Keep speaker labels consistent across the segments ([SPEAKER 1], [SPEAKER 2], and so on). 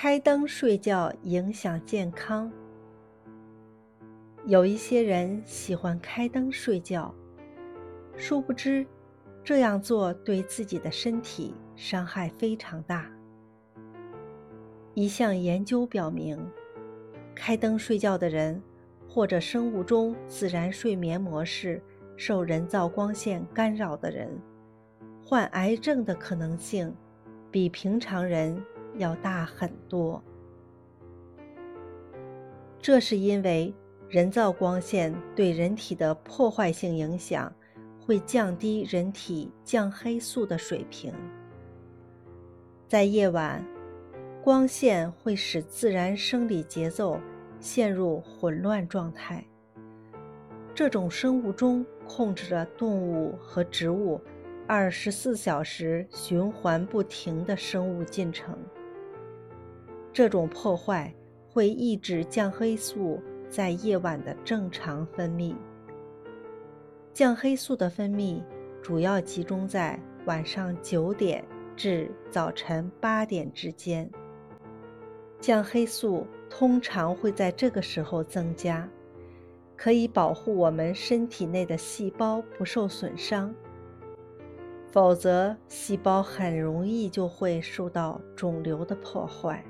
[SPEAKER 1] 开灯睡觉影响健康。有一些人喜欢开灯睡觉，殊不知这样做对自己的身体伤害非常大。一项研究表明，开灯睡觉的人，或者生物钟自然睡眠模式受人造光线干扰的人，患癌症的可能性比平常人。要大很多，这是因为人造光线对人体的破坏性影响会降低人体降黑素的水平。在夜晚，光线会使自然生理节奏陷入混乱状态。这种生物钟控制着动物和植物二十四小时循环不停的生物进程。这种破坏会抑制降黑素在夜晚的正常分泌。降黑素的分泌主要集中在晚上九点至早晨八点之间。降黑素通常会在这个时候增加，可以保护我们身体内的细胞不受损伤。否则，细胞很容易就会受到肿瘤的破坏。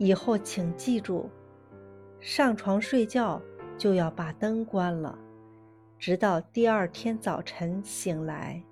[SPEAKER 1] 以后请记住，上床睡觉就要把灯关了，直到第二天早晨醒来。